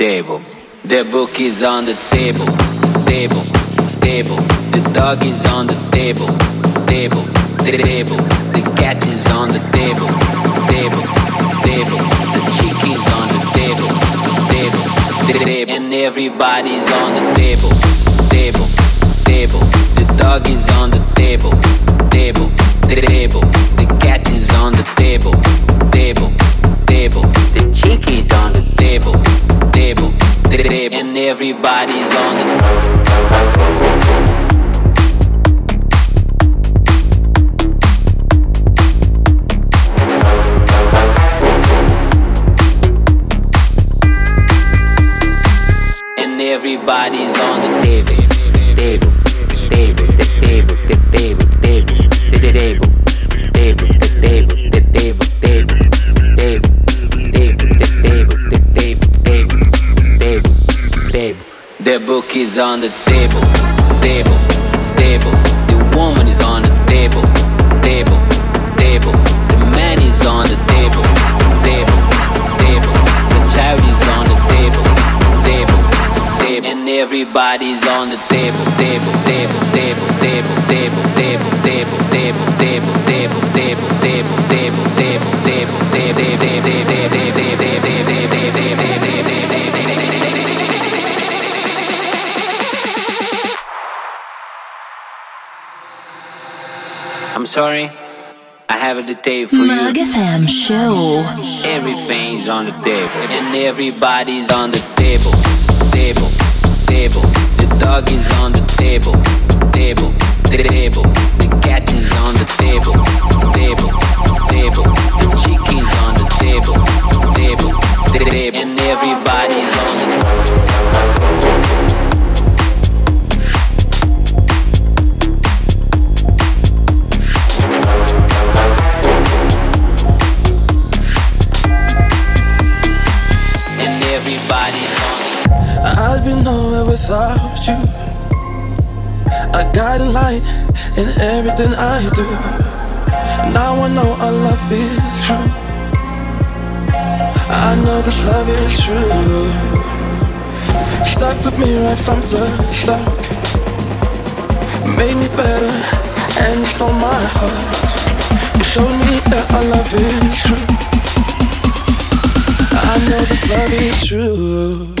table. The book is on the table, table, table. The dog is on the table, table, table. The cat is on the table, table, table. The chicken is on the table, table, table. And everybody's on the table, table, table. The dog is on the table, table, table. The cat is on the table, table, table. The chicken is on the table. And everybody's on the The book is on the table, table, table. The woman is on the table, table, table. The man is on the table, table, table. The child is on the table, table, table. And everybody's on the table, table, table, table, table, table, table, table, table, table, table, table, table, table, table, table, table, table, sorry. I have a detail for Mug you. FM Show. Everything's on the table, and everybody's on the table, table, table. The dog is on the table, table, table. The cat is on the table, table, table. The chicken's on the table, table, table. And everybody's on the and without you. A guiding light in everything I do. Now I know our love is true. I know this love is true. Stuck with me right from the start. Made me better and stole my heart. You showed me that our love is true. I know this love is true.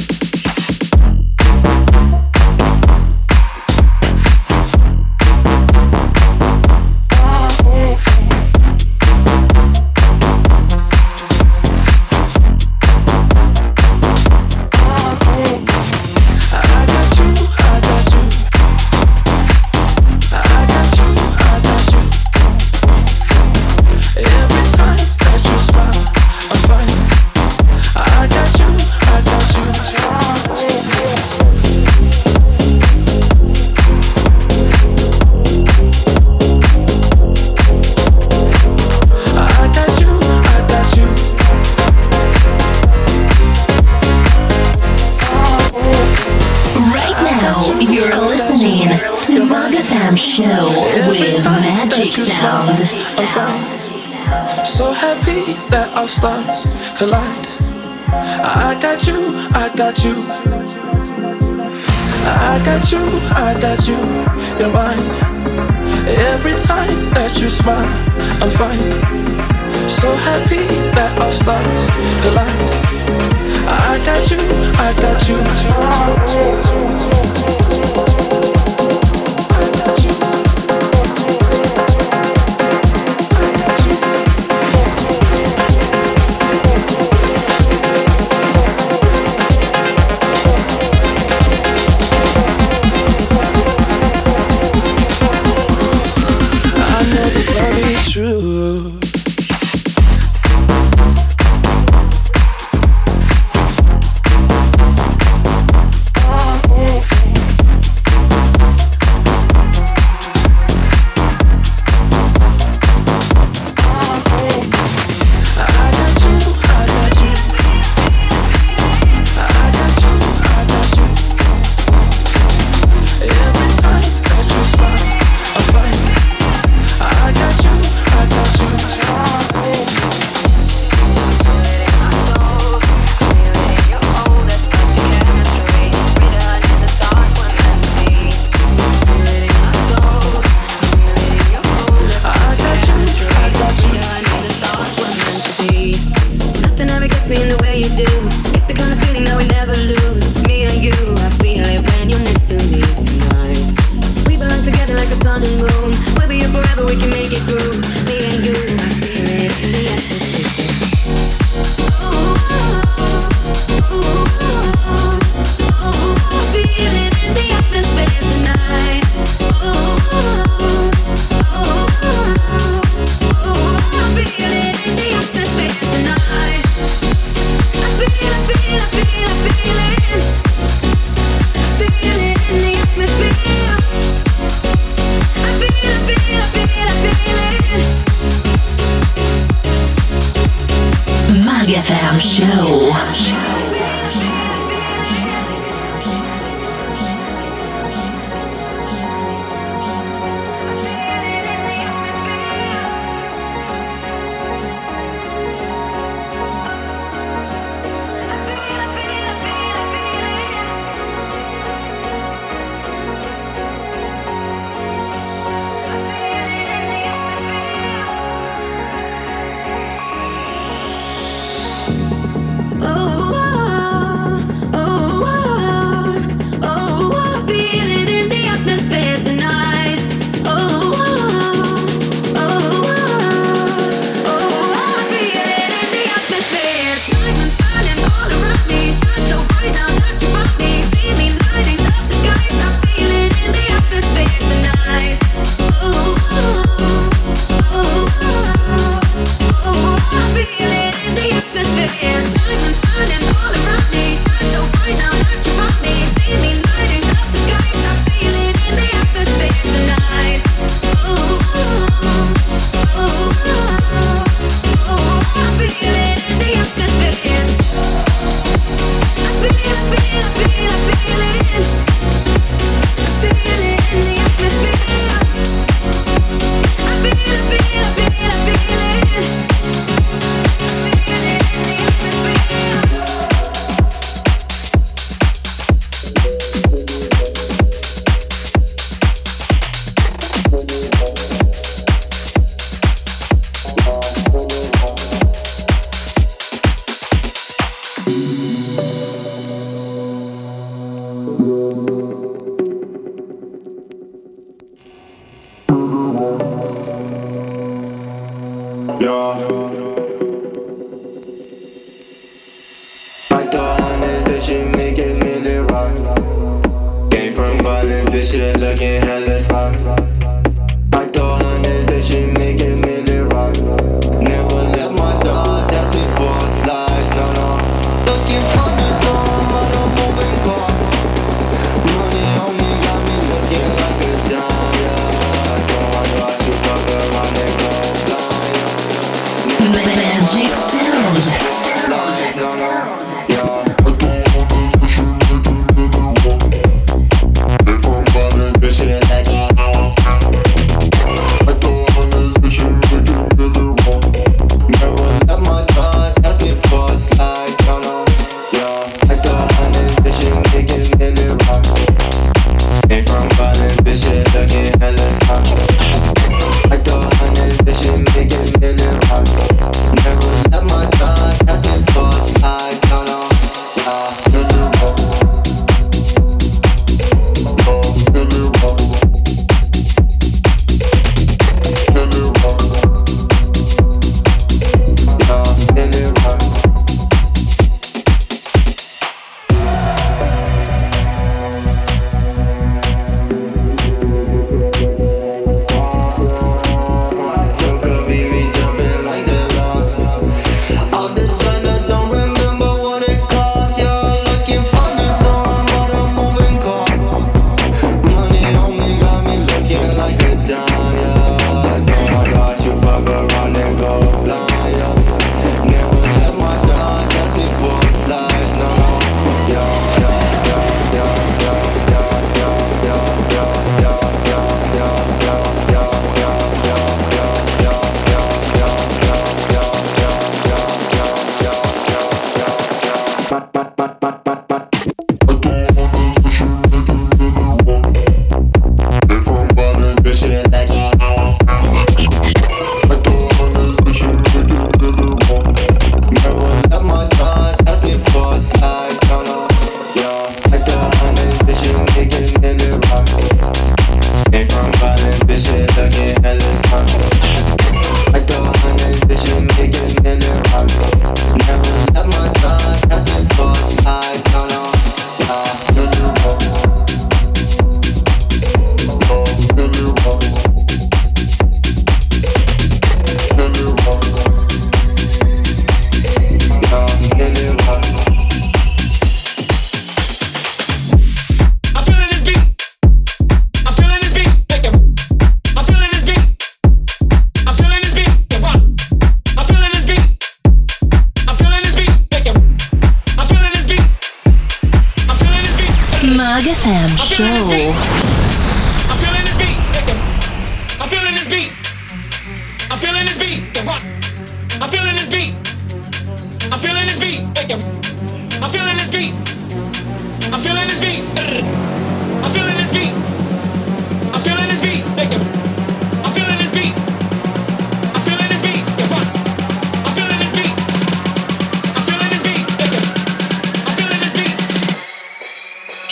Shit like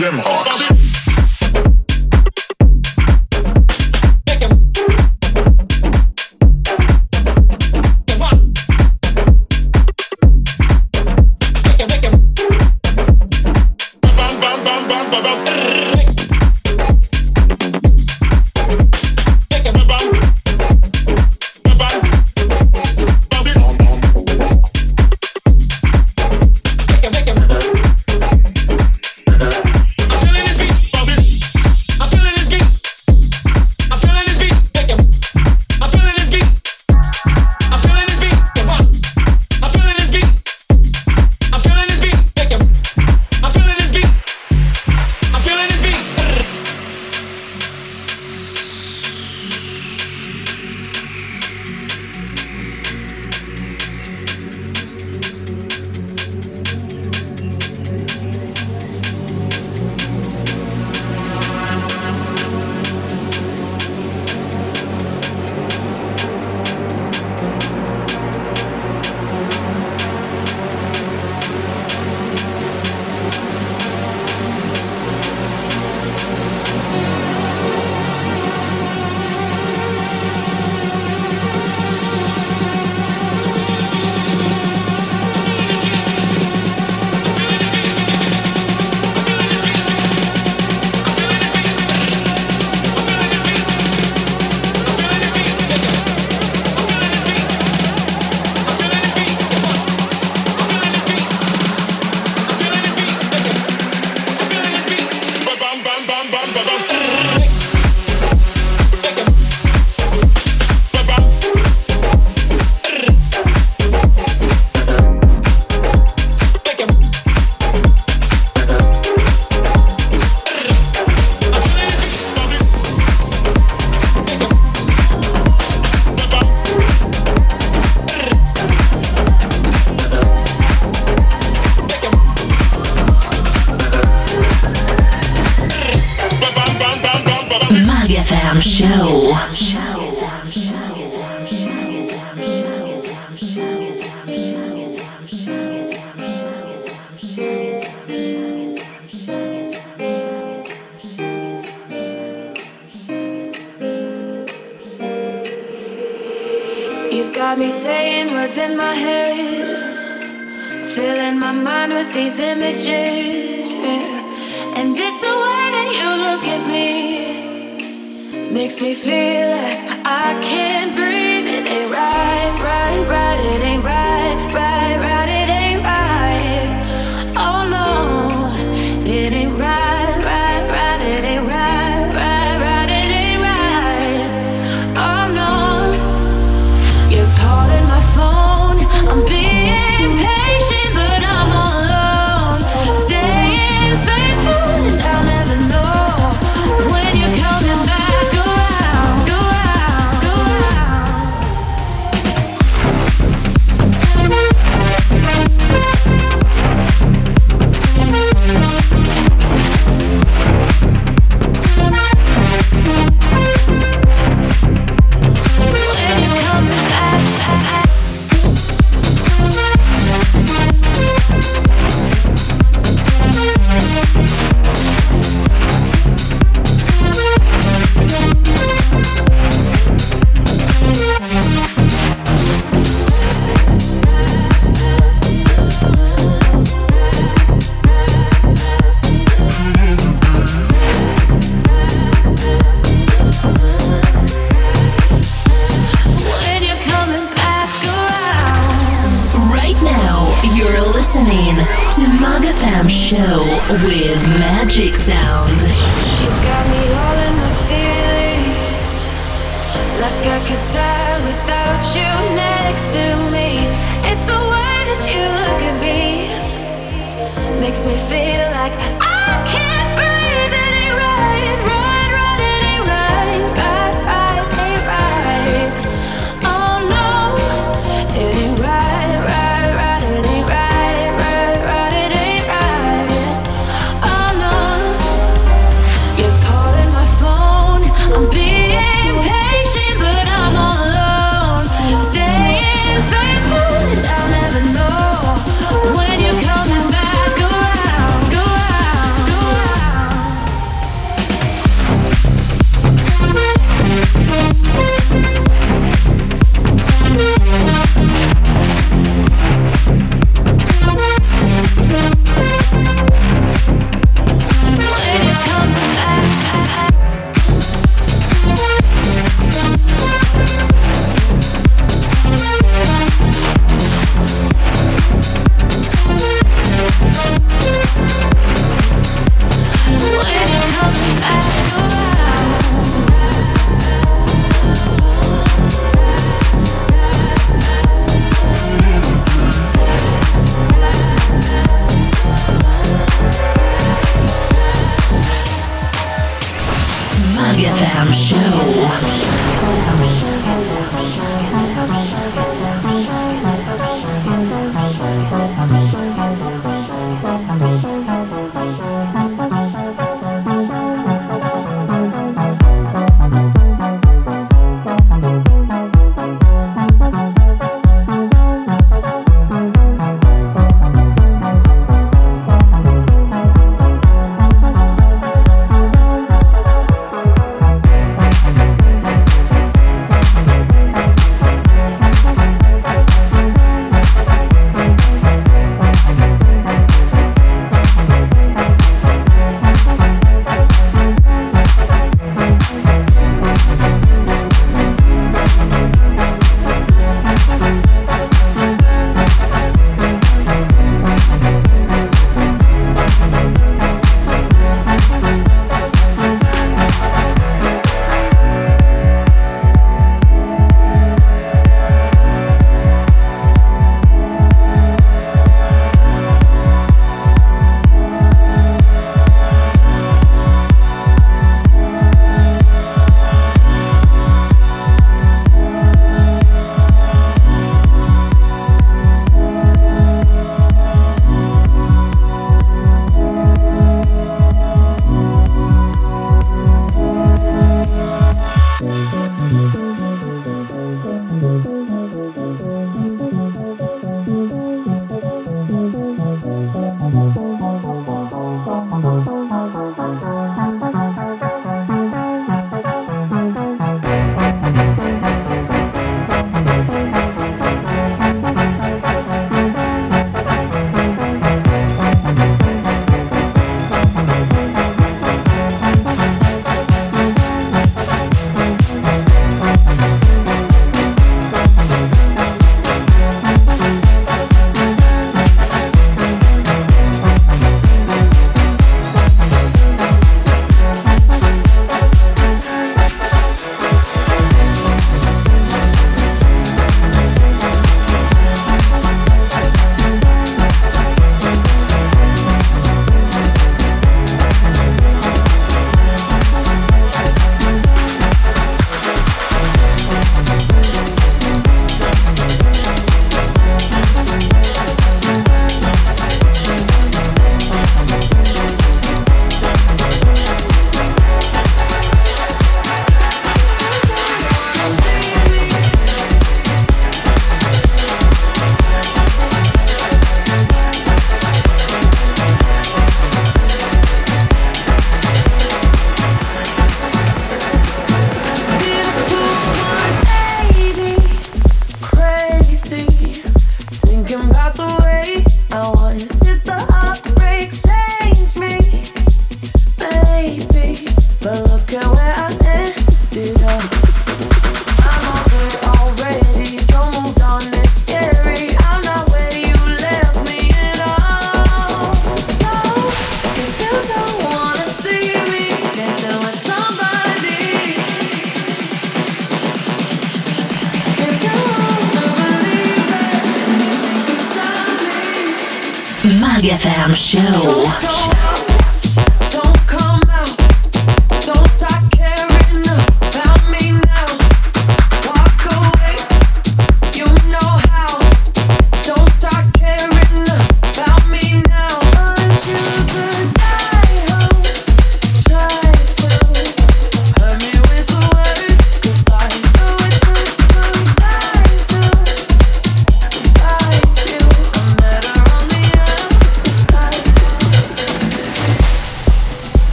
makes me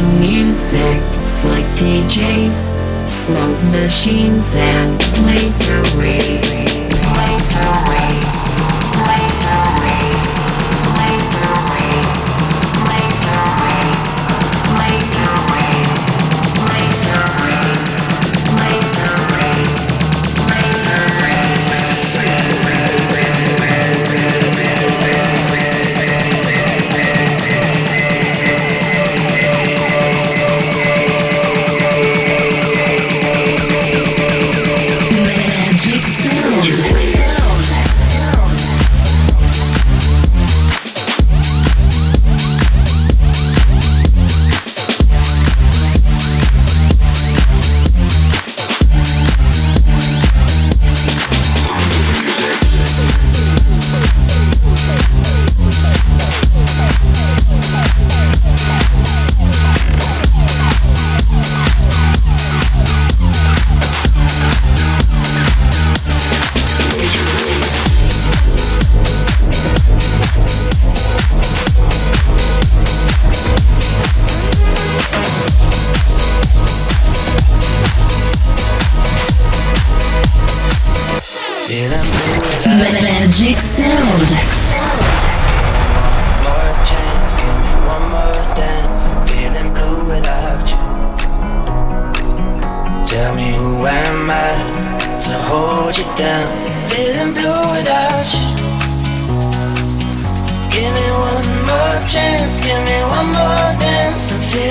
Music, slick DJs, smoke machines, and laser rays. Laser rays.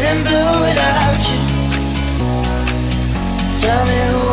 feeling blue without you. Tell me who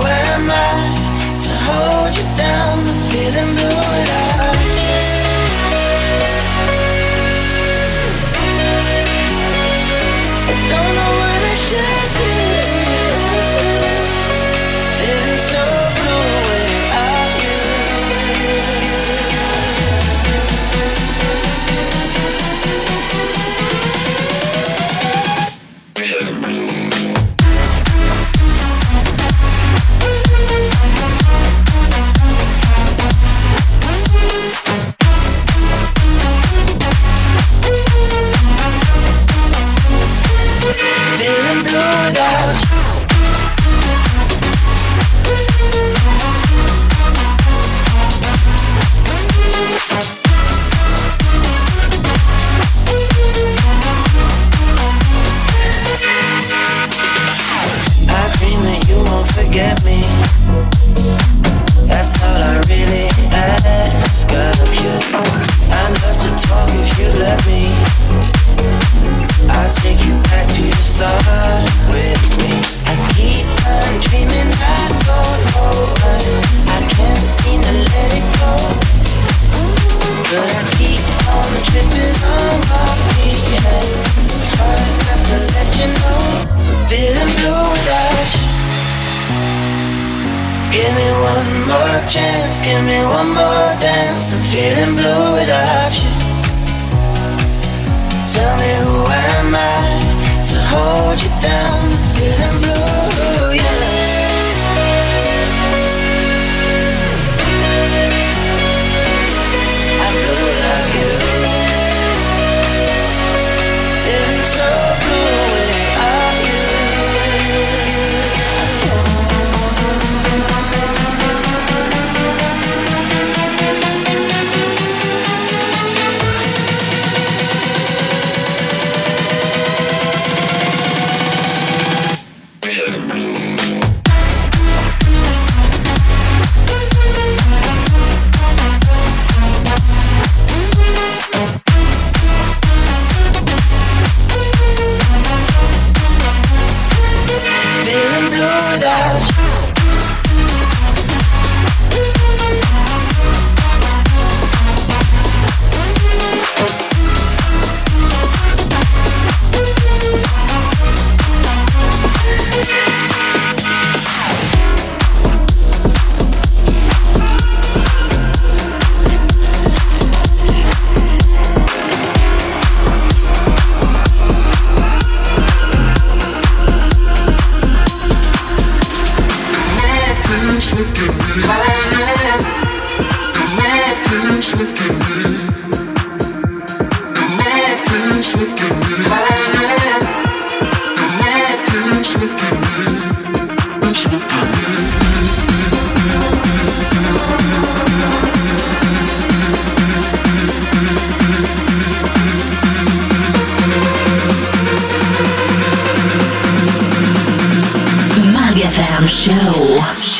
Show.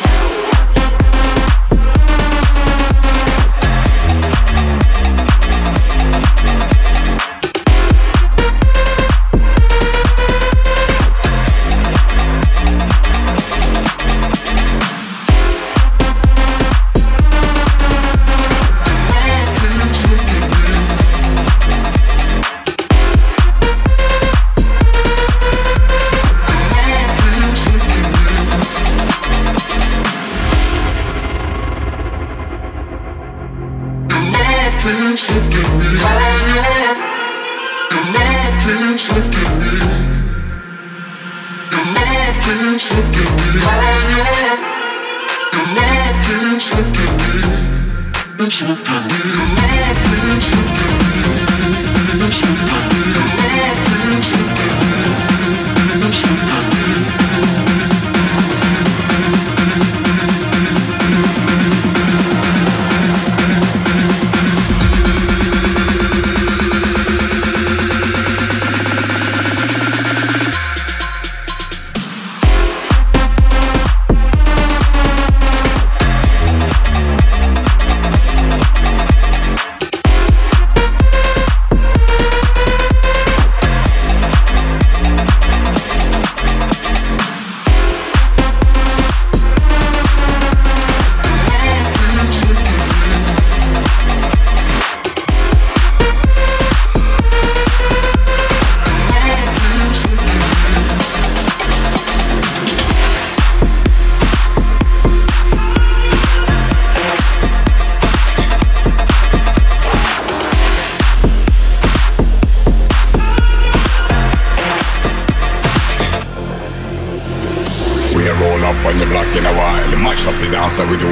Mash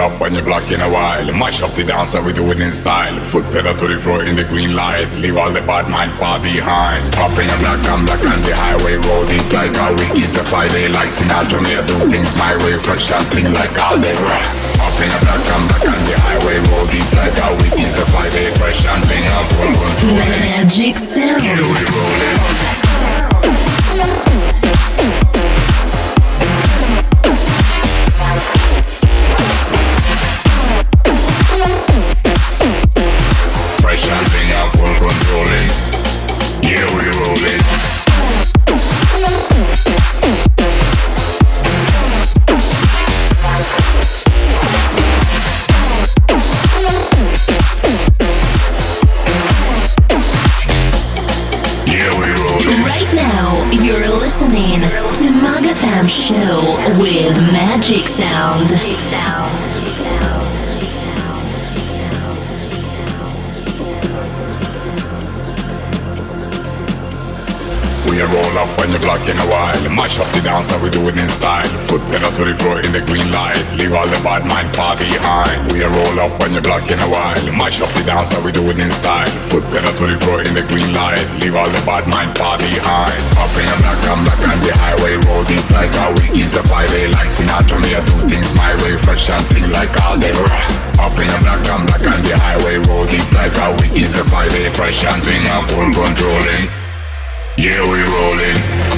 up when you block in a while. Much of the dancer we do it in style. Foot pedal to the floor in the green light. Leave all the bad mind far behind. Popping a black and black on the highway road. It like a week is a Friday. Like Sinatra, me I do things my way. Fresh thing like all the rock. Popping a black and black on the highway road. It like a week is a Friday. Fresh and thing I'm full. Magic sound. Yeah, we Thank you. Leave all the bad mind far behind. We a roll up when you're block in a while. Mash up the dance and we do it in style. Foot pedal to the floor in the green light. Leave all the bad mind far behind. Up in a black and black on the highway. Roll deep like a week is a five day like Sinatra. Me I do things my way. Fresh and thing like all day. Up in a black and black on the highway. Roll deep like a week is a five day. Fresh and thing I'm full controlling. Yeah, we rolling.